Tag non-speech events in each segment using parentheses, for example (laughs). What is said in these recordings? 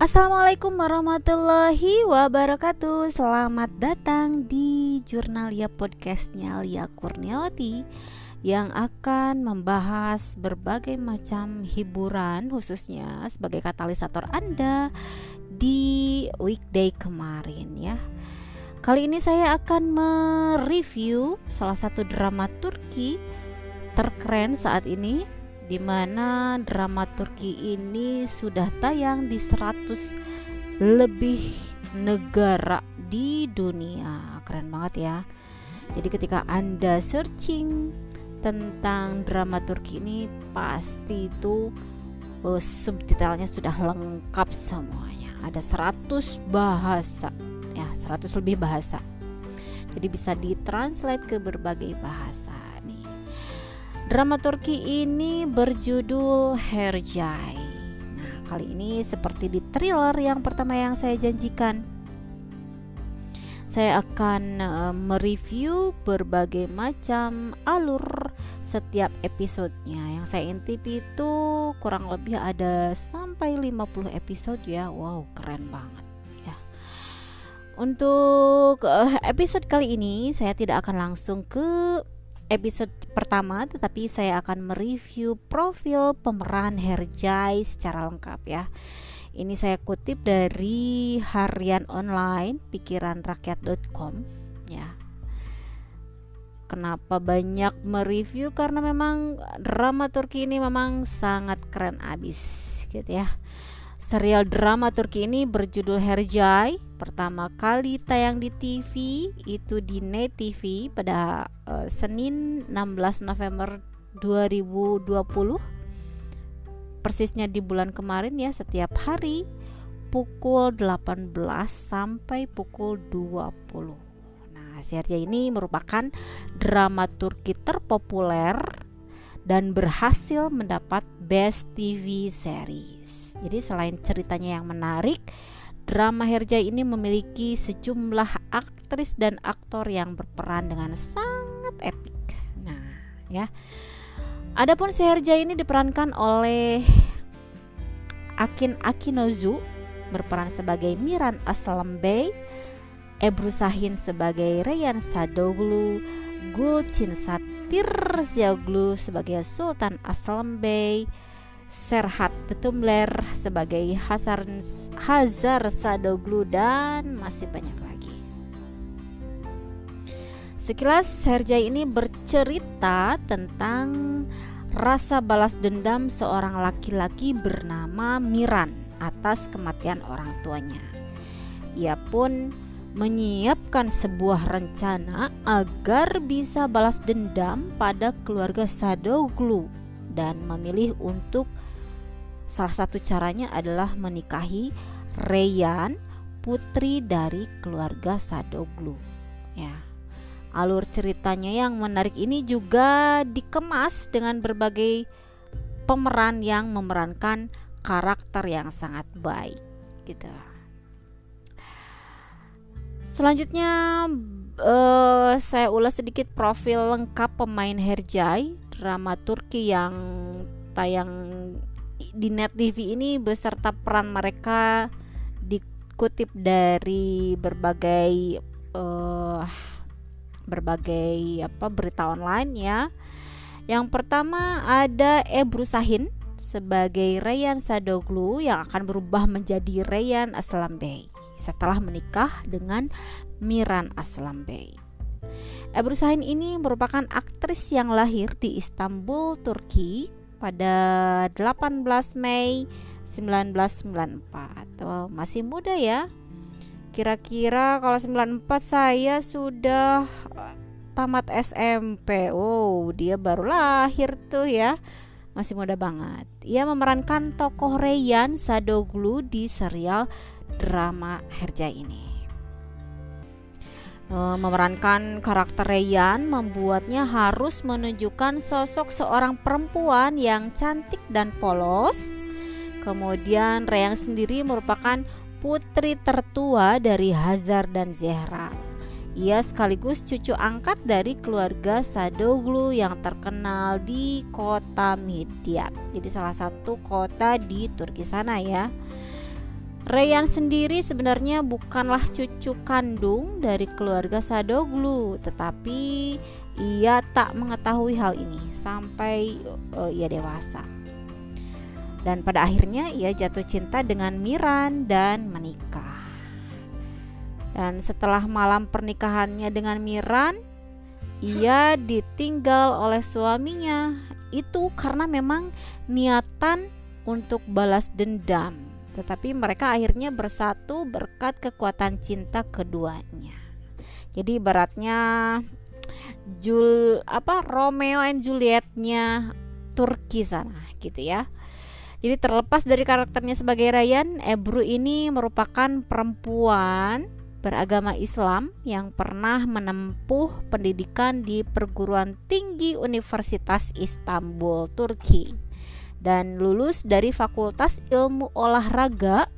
Assalamualaikum warahmatullahi wabarakatuh. Selamat datang di Jurnalia Podcastnya Lia Kurniawati Yang akan membahas berbagai macam hiburan Khususnya sebagai katalisator Anda di weekday kemarin ya. Kali ini saya akan mereview salah satu drama Turki terkeren saat ini di mana drama Turki ini sudah tayang di 100 lebih negara di dunia. Keren banget ya. Jadi ketika Anda searching tentang drama Turki ini pasti itu uh, subtitlenya sudah lengkap semuanya. Ada 100 bahasa. Ya, 100 lebih bahasa. Jadi bisa ditranslate ke berbagai bahasa. Drama Turki ini berjudul Herjai. Nah, kali ini seperti di thriller yang pertama yang saya janjikan. Saya akan uh, mereview berbagai macam alur setiap episodenya. Yang saya intip itu kurang lebih ada sampai 50 episode ya. Wow, keren banget ya. Untuk uh, episode kali ini saya tidak akan langsung ke episode pertama tetapi saya akan mereview profil pemeran Herjai secara lengkap ya. Ini saya kutip dari harian online pikiranrakyat.com ya. Kenapa banyak mereview karena memang drama Turki ini memang sangat keren abis gitu ya. Serial drama Turki ini berjudul Herjai pertama kali tayang di TV itu di Net TV pada uh, Senin 16 November 2020 persisnya di bulan kemarin ya setiap hari pukul 18 sampai pukul 20 nah serial ini merupakan drama Turki terpopuler dan berhasil mendapat Best TV Series jadi selain ceritanya yang menarik, drama Herja ini memiliki sejumlah aktris dan aktor yang berperan dengan sangat epik. Nah, ya. Adapun si Herja ini diperankan oleh Akin Akinozu berperan sebagai Miran Aslam Bey, Ebru Sahin sebagai Reyhan Sadoglu, Gulcin Satir Zioglu sebagai Sultan Aslam Bey, Serhat Betumler sebagai Hazar, Hazar Sadoglu dan masih banyak lagi. Sekilas Serja ini bercerita tentang rasa balas dendam seorang laki-laki bernama Miran atas kematian orang tuanya. Ia pun menyiapkan sebuah rencana agar bisa balas dendam pada keluarga Sadoglu dan memilih untuk Salah satu caranya adalah menikahi Reyan, putri dari keluarga Sadoglu. Ya. Alur ceritanya yang menarik ini juga dikemas dengan berbagai pemeran yang memerankan karakter yang sangat baik gitu. Selanjutnya uh, saya ulas sedikit profil lengkap pemain Herjai, drama Turki yang tayang di net TV ini beserta peran mereka dikutip dari berbagai uh, berbagai apa berita online ya. Yang pertama ada Ebru Sahin sebagai Rayyan Sadoglu yang akan berubah menjadi Rayyan Aslam Bey setelah menikah dengan Miran Aslam Bey. Ebru Sahin ini merupakan aktris yang lahir di Istanbul, Turki pada 18 Mei 1994. Oh, masih muda ya. Kira-kira kalau 94 saya sudah eh, tamat SMP. Oh, dia baru lahir tuh ya. Masih muda banget. Ia memerankan tokoh Reyyan Sadoglu di serial drama Herja ini. Eh, memerankan karakter Reyyan membuatnya harus menunjukkan sosok seorang perempuan yang cantik dan polos. Kemudian Reyyan sendiri merupakan putri tertua dari Hazar dan Zehra. Ia sekaligus cucu angkat dari keluarga Sadoglu yang terkenal di kota Midyat. Jadi salah satu kota di Turki sana ya. Rayyan sendiri sebenarnya bukanlah cucu kandung dari keluarga Sadoglu, tetapi ia tak mengetahui hal ini sampai uh, ia dewasa. Dan pada akhirnya ia jatuh cinta dengan Miran dan menikah. Dan setelah malam pernikahannya dengan Miran, ia ditinggal oleh suaminya. Itu karena memang niatan untuk balas dendam. Tetapi mereka akhirnya bersatu berkat kekuatan cinta keduanya. Jadi baratnya Jul apa Romeo and Julietnya Turki sana gitu ya. Jadi terlepas dari karakternya sebagai Ryan, Ebru ini merupakan perempuan beragama Islam yang pernah menempuh pendidikan di perguruan tinggi Universitas Istanbul, Turki dan lulus dari Fakultas Ilmu Olahraga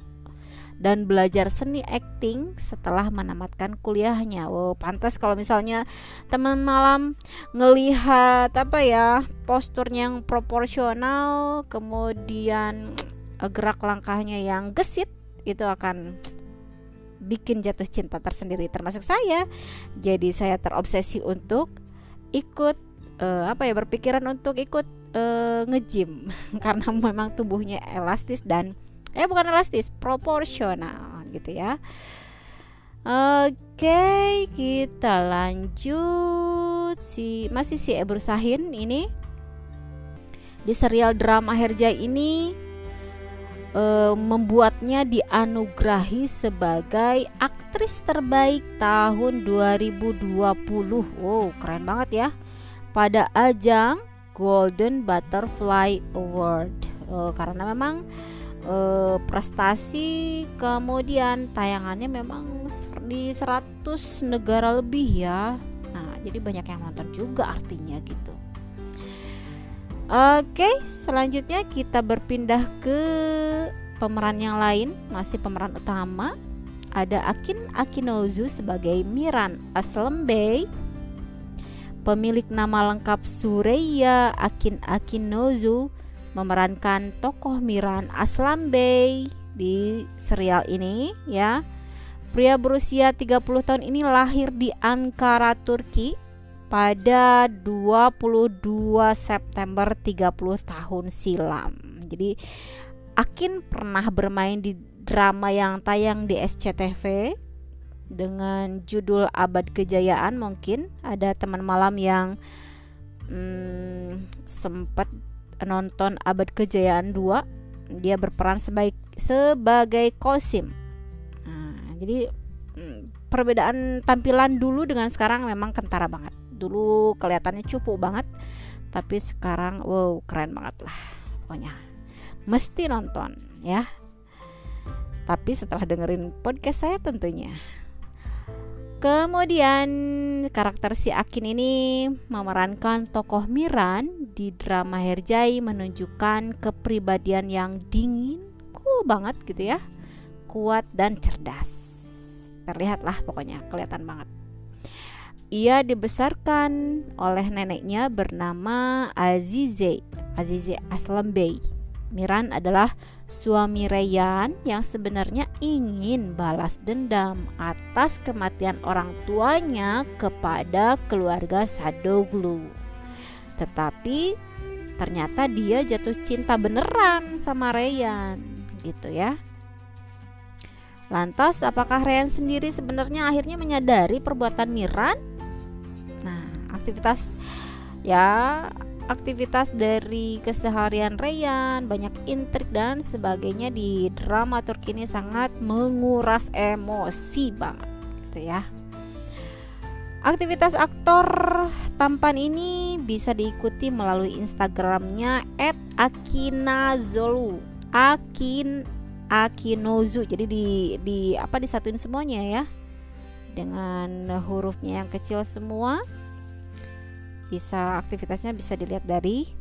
dan belajar seni acting setelah menamatkan kuliahnya. Wow, pantas kalau misalnya teman malam ngelihat apa ya posturnya yang proporsional, kemudian eh, gerak langkahnya yang gesit, itu akan bikin jatuh cinta tersendiri termasuk saya. Jadi saya terobsesi untuk ikut uh, apa ya berpikiran untuk ikut uh, ngejim (laughs) karena memang tubuhnya elastis dan eh bukan elastis proporsional gitu ya Oke, kita lanjut si masih si Ebru Sahin ini di serial drama Herja ini uh, membuatnya dianugerahi sebagai aktris terbaik tahun 2020. Wow, keren banget ya. Pada ajang Golden Butterfly Award. Uh, karena memang uh, prestasi kemudian tayangannya memang di 100 negara lebih ya. Nah jadi banyak yang nonton juga artinya gitu. Oke selanjutnya kita berpindah ke pemeran yang lain. Masih pemeran utama ada Akin Akinozu sebagai Miran Aslembey pemilik nama lengkap Sureya Akin Akinozu memerankan tokoh Miran Aslam Bey di serial ini ya. Pria berusia 30 tahun ini lahir di Ankara, Turki pada 22 September 30 tahun silam. Jadi Akin pernah bermain di drama yang tayang di SCTV dengan judul Abad Kejayaan mungkin. Ada teman malam yang hmm, sempat nonton Abad Kejayaan 2 dia berperan sebagai sebagai Kosim. Nah, jadi mm, perbedaan tampilan dulu dengan sekarang memang kentara banget. Dulu kelihatannya cupu banget tapi sekarang wow keren banget lah pokoknya. Mesti nonton ya. Tapi setelah dengerin podcast saya tentunya Kemudian karakter si Akin ini memerankan tokoh Miran di drama Herjai menunjukkan kepribadian yang dingin, cool banget gitu ya, kuat dan cerdas. Terlihatlah pokoknya, kelihatan banget. Ia dibesarkan oleh neneknya bernama Azize, Azize Aslam Bey Miran adalah suami Rayyan yang sebenarnya ingin balas dendam atas kematian orang tuanya kepada keluarga Sadoglu. Tetapi ternyata dia jatuh cinta beneran sama Rayyan, gitu ya. Lantas apakah Rayyan sendiri sebenarnya akhirnya menyadari perbuatan Miran? Nah, aktivitas ya aktivitas dari keseharian Rayyan, banyak intrik dan sebagainya di drama Turki ini sangat menguras emosi banget gitu ya. Aktivitas aktor tampan ini bisa diikuti melalui Instagramnya @akinazolu. Akin Akinozu. Jadi di di apa disatuin semuanya ya. Dengan hurufnya yang kecil semua bisa aktivitasnya bisa dilihat dari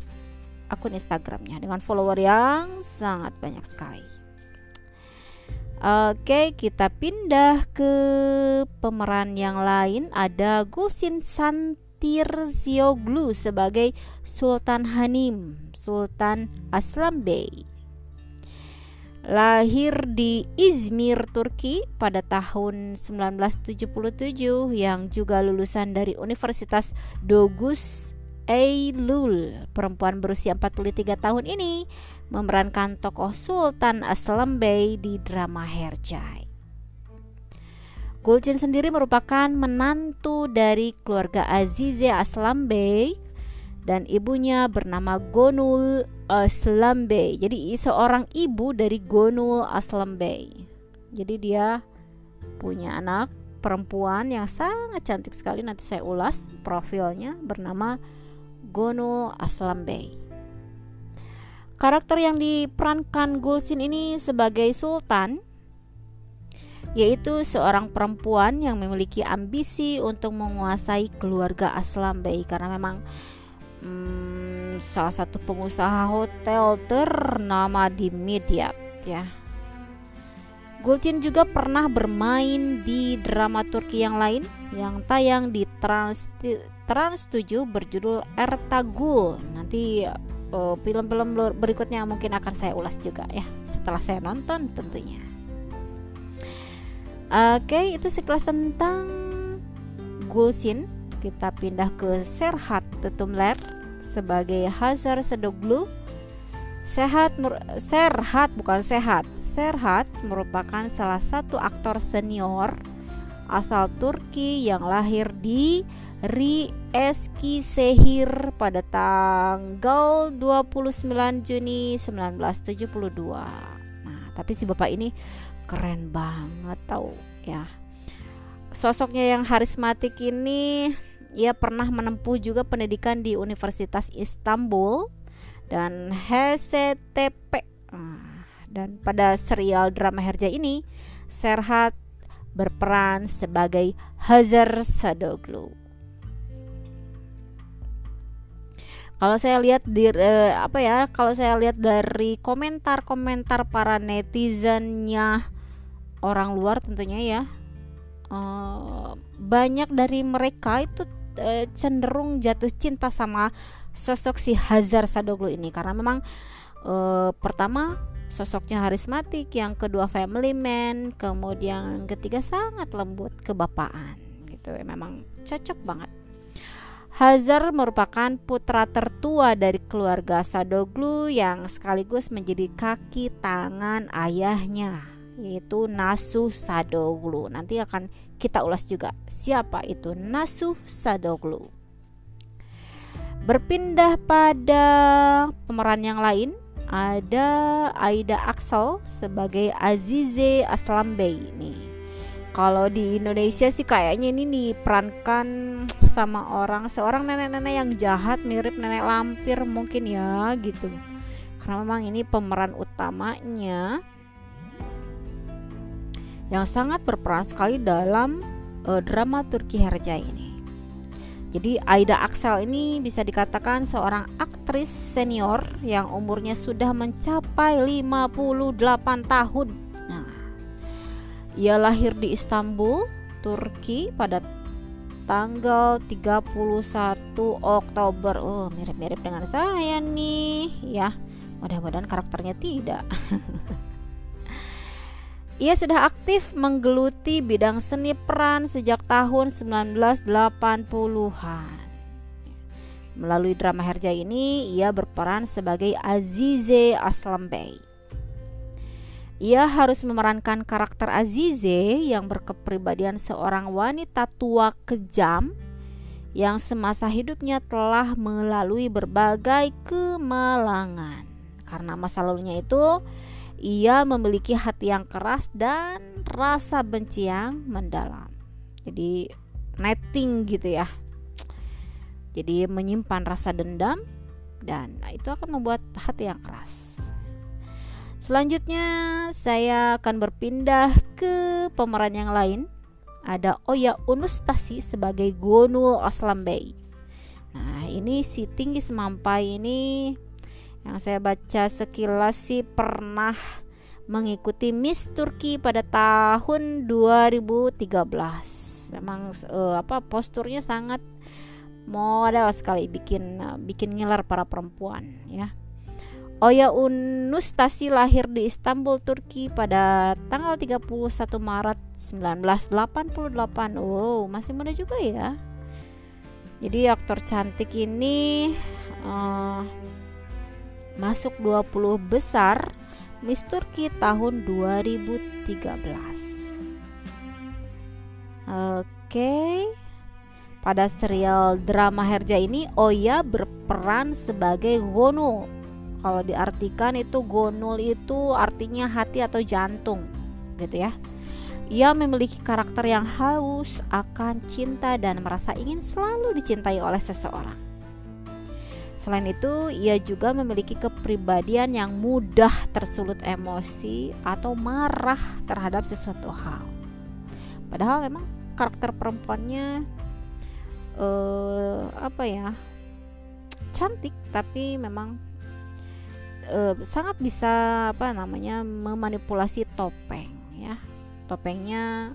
akun Instagramnya dengan follower yang sangat banyak sekali. Oke, kita pindah ke pemeran yang lain. Ada Gulsin Santirzioglu sebagai Sultan Hanim, Sultan Aslam Bey. Lahir di Izmir, Turki pada tahun 1977 yang juga lulusan dari Universitas Dogus Eylul. Perempuan berusia 43 tahun ini memerankan tokoh Sultan Aslam Bey di drama Herjai. Gulcin sendiri merupakan menantu dari keluarga Azize Aslam Bey dan ibunya bernama Gonul Aslam Bey. Jadi seorang ibu dari Gonul Aslam Bey. Jadi dia punya anak perempuan yang sangat cantik sekali nanti saya ulas profilnya bernama Gonul Aslam Bey. Karakter yang diperankan Gulsin ini sebagai sultan yaitu seorang perempuan yang memiliki ambisi untuk menguasai keluarga Aslam Bey karena memang hmm, salah satu pengusaha hotel ternama di media ya. Gulcin juga pernah bermain di drama Turki yang lain yang tayang di Trans Trans 7 berjudul Ertagul. Nanti uh, film-film berikutnya mungkin akan saya ulas juga ya setelah saya nonton tentunya. Oke, okay, itu sekelas tentang Gulcin kita pindah ke Serhat Tutumler sebagai Hazar Sedoglu. Sehat Serhat bukan sehat. Serhat merupakan salah satu aktor senior asal Turki yang lahir di Ri Eskisehir pada tanggal 29 Juni 1972. Nah, tapi si bapak ini keren banget tau ya. Sosoknya yang harismatik ini ia pernah menempuh juga pendidikan di Universitas Istanbul dan HCTP. Ah, dan pada serial drama Herja ini, Serhat berperan sebagai Hazar Sadoglu. Kalau saya lihat di eh, apa ya, kalau saya lihat dari komentar-komentar para netizennya orang luar tentunya ya, eh, banyak dari mereka itu e, cenderung jatuh cinta sama sosok si Hazar Sadoglu ini karena memang e, pertama sosoknya harismatik, yang kedua family man, kemudian ketiga sangat lembut kebapaan gitu. Ya, memang cocok banget. Hazar merupakan putra tertua dari keluarga Sadoglu yang sekaligus menjadi kaki tangan ayahnya yaitu Nasuh Sadoglu. Nanti akan kita ulas juga siapa itu Nasuh Sadoglu. Berpindah pada pemeran yang lain, ada Aida Axel sebagai Azize Aslam Bey nih. Kalau di Indonesia sih kayaknya ini diperankan sama orang seorang nenek-nenek yang jahat mirip nenek lampir mungkin ya gitu. Karena memang ini pemeran utamanya yang sangat berperan sekali dalam uh, drama Turki Herja ini. Jadi Aida Axel ini bisa dikatakan seorang aktris senior yang umurnya sudah mencapai 58 tahun. Nah, ia lahir di Istanbul, Turki pada tanggal 31 Oktober. Oh, mirip-mirip dengan saya nih, ya. Mudah-mudahan karakternya tidak. (laughs) Ia sudah aktif menggeluti bidang seni peran sejak tahun 1980-an. Melalui drama Herja ini, ia berperan sebagai Azize Aslam Bey. Ia harus memerankan karakter Azize yang berkepribadian seorang wanita tua kejam yang semasa hidupnya telah melalui berbagai kemalangan. Karena masa lalunya itu ia memiliki hati yang keras dan rasa benci yang mendalam. Jadi netting gitu ya. Jadi menyimpan rasa dendam dan itu akan membuat hati yang keras. Selanjutnya saya akan berpindah ke pemeran yang lain. Ada Oya Unustasi sebagai Gonul Aslam Bey. Nah ini si tinggi semampai ini yang saya baca sekilas sih pernah mengikuti Miss Turki pada tahun 2013. Memang uh, apa posturnya sangat model sekali bikin uh, bikin ngiler para perempuan ya. Oya Unustasi lahir di Istanbul, Turki pada tanggal 31 Maret 1988. Wow, masih muda juga ya. Jadi aktor cantik ini uh, masuk 20 besar Miss Turki tahun 2013. Oke. Pada serial drama Herja ini Oya berperan sebagai Gonul kalau diartikan itu gonul itu artinya hati atau jantung, gitu ya. Ia memiliki karakter yang haus akan cinta dan merasa ingin selalu dicintai oleh seseorang. Selain itu, ia juga memiliki kepribadian yang mudah tersulut emosi atau marah terhadap sesuatu hal. Padahal memang karakter perempuannya eh apa ya? cantik tapi memang uh, sangat bisa apa namanya memanipulasi topeng ya topengnya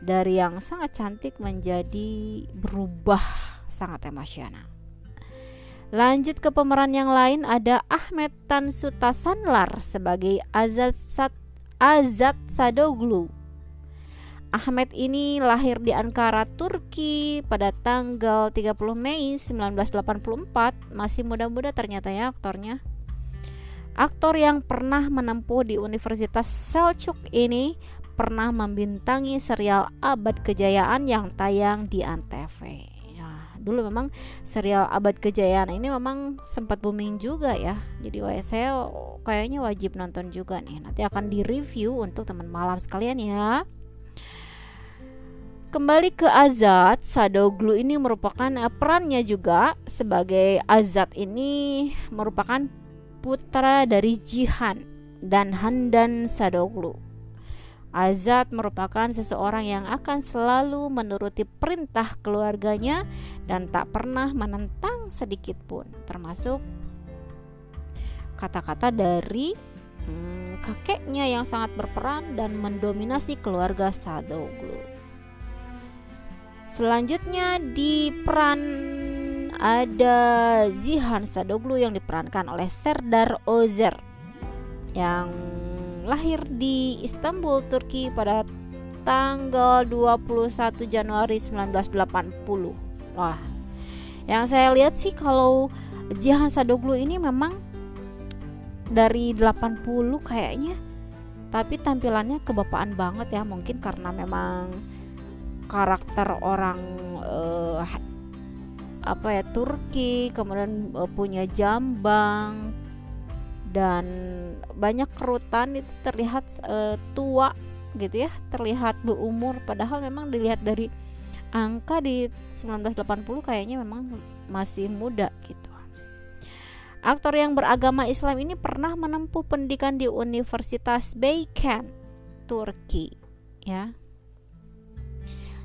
dari yang sangat cantik menjadi berubah sangat emosional Lanjut ke pemeran yang lain ada Ahmed Tan Sutasanlar sebagai Azad Sat Azad Sadoglu. Ahmed ini lahir di Ankara, Turki pada tanggal 30 Mei 1984. Masih muda-muda ternyata ya aktornya. Aktor yang pernah menempuh di Universitas Selçuk ini pernah membintangi serial Abad Kejayaan yang tayang di Antv. Dulu memang serial Abad Kejayaan ini memang sempat booming juga ya. Jadi saya kayaknya wajib nonton juga nih. Nanti akan direview untuk teman malam sekalian ya. Kembali ke Azad, Sadoglu ini merupakan eh, perannya juga sebagai Azad ini merupakan putra dari Jihan dan Handan Sadoglu. Azad merupakan seseorang yang akan selalu menuruti perintah keluarganya dan tak pernah menentang sedikit pun, termasuk kata-kata dari hmm, kakeknya yang sangat berperan dan mendominasi keluarga Sadoglu. Selanjutnya di peran ada Zihan Sadoglu yang diperankan oleh Serdar Ozer yang lahir di Istanbul, Turki pada tanggal 21 Januari 1980. Wah. Yang saya lihat sih kalau Zihan Sadoglu ini memang dari 80 kayaknya tapi tampilannya kebapaan banget ya mungkin karena memang karakter orang uh, apa ya Turki kemudian uh, punya jambang dan banyak kerutan itu terlihat uh, tua gitu ya terlihat berumur padahal memang dilihat dari angka di 1980 kayaknya memang masih muda gitu Aktor yang beragama Islam ini pernah menempuh pendidikan di Universitas Beykent, Turki, ya.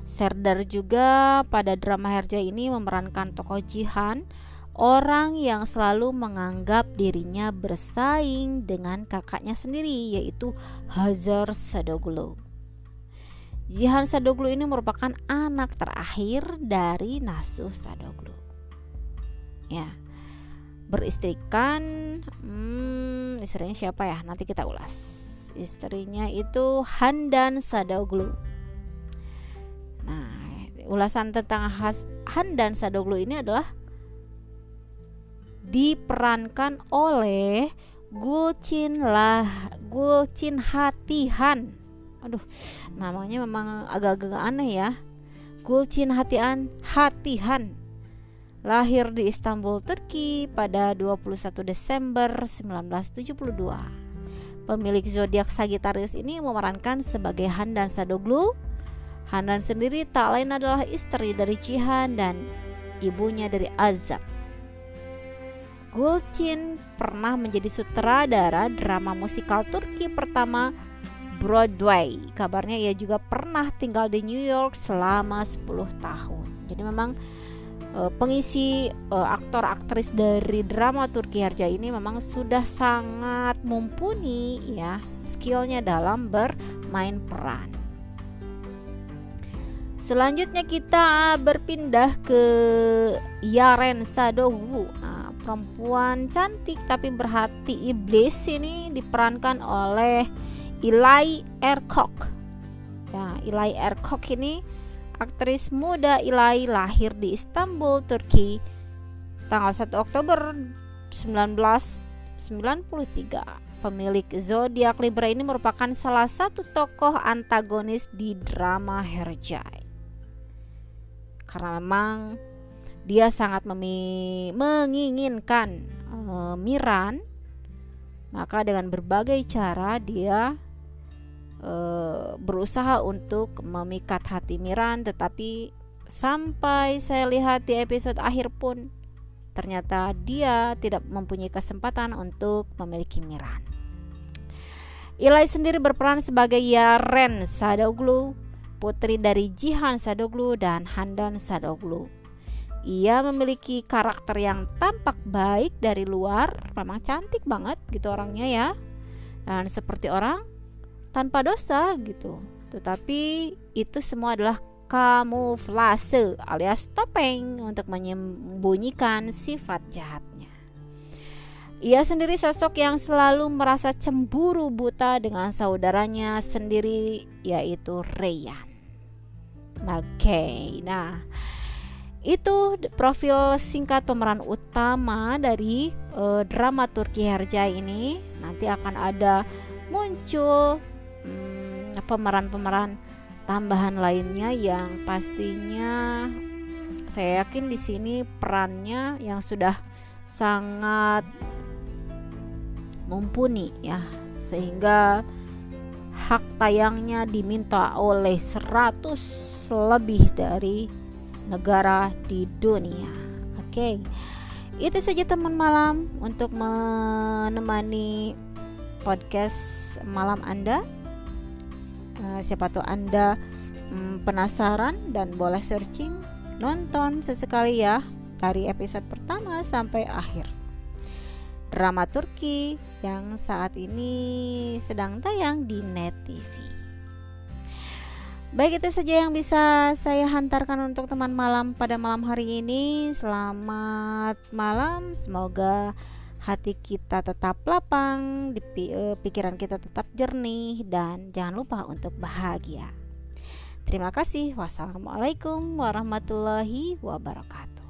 Serdar juga pada drama Herja ini memerankan tokoh Jihan, orang yang selalu menganggap dirinya bersaing dengan kakaknya sendiri yaitu Hazar Sadoglu. Jihan Sadoglu ini merupakan anak terakhir dari Nasuh Sadoglu. Ya, beristrikan, hmm, istrinya siapa ya? Nanti kita ulas. Istrinya itu Handan Sadoglu ulasan tentang Han dan Sadoglu ini adalah diperankan oleh Gulcin lah Gulcin Hatihan aduh namanya memang agak-agak aneh ya. Gulcin Hatian Hatihan lahir di Istanbul Turki pada 21 Desember 1972 pemilik zodiak Sagittarius ini memerankan sebagai Han dan Sadoglu. Hanan sendiri tak lain adalah istri dari Cihan dan ibunya dari Azab. Gulcin pernah menjadi sutradara drama musikal Turki pertama Broadway. Kabarnya ia juga pernah tinggal di New York selama 10 tahun. Jadi memang uh, pengisi uh, aktor aktris dari drama Turki Harja ini memang sudah sangat mumpuni ya skillnya dalam bermain peran. Selanjutnya kita berpindah ke Yaren Sadoglu. Nah, perempuan cantik tapi berhati iblis ini diperankan oleh Ilai Erkok. Ya, Ilai Erkok ini aktris muda Ilai lahir di Istanbul, Turki tanggal 1 Oktober 1993 pemilik zodiak Libra ini merupakan salah satu tokoh antagonis di drama Herjai. Karena memang dia sangat menginginkan uh, Miran, maka dengan berbagai cara dia uh, berusaha untuk memikat hati Miran, tetapi sampai saya lihat di episode akhir pun ternyata dia tidak mempunyai kesempatan untuk memiliki Miran. Ilai sendiri berperan sebagai Yaren Sadoglu, putri dari Jihan Sadoglu dan Handan Sadoglu. Ia memiliki karakter yang tampak baik dari luar, memang cantik banget gitu orangnya ya. Dan seperti orang tanpa dosa gitu. Tetapi itu semua adalah kamuflase alias topeng untuk menyembunyikan sifat jahatnya. Ia sendiri sosok yang selalu merasa cemburu buta dengan saudaranya sendiri yaitu Rayyan. Oke, okay, nah itu profil singkat pemeran utama dari uh, drama Turki Herjai ini. Nanti akan ada muncul hmm, pemeran-pemeran tambahan lainnya yang pastinya saya yakin di sini perannya yang sudah sangat mumpuni ya sehingga hak tayangnya diminta oleh 100 lebih dari negara di dunia. Oke. Itu saja teman malam untuk menemani podcast malam Anda. Uh, siapa tahu Anda um, penasaran dan boleh searching, nonton sesekali ya dari episode pertama sampai akhir drama Turki yang saat ini sedang tayang di Net TV. Baik itu saja yang bisa saya hantarkan untuk teman malam pada malam hari ini. Selamat malam, semoga hati kita tetap lapang, eh, pikiran kita tetap jernih dan jangan lupa untuk bahagia. Terima kasih. Wassalamualaikum warahmatullahi wabarakatuh.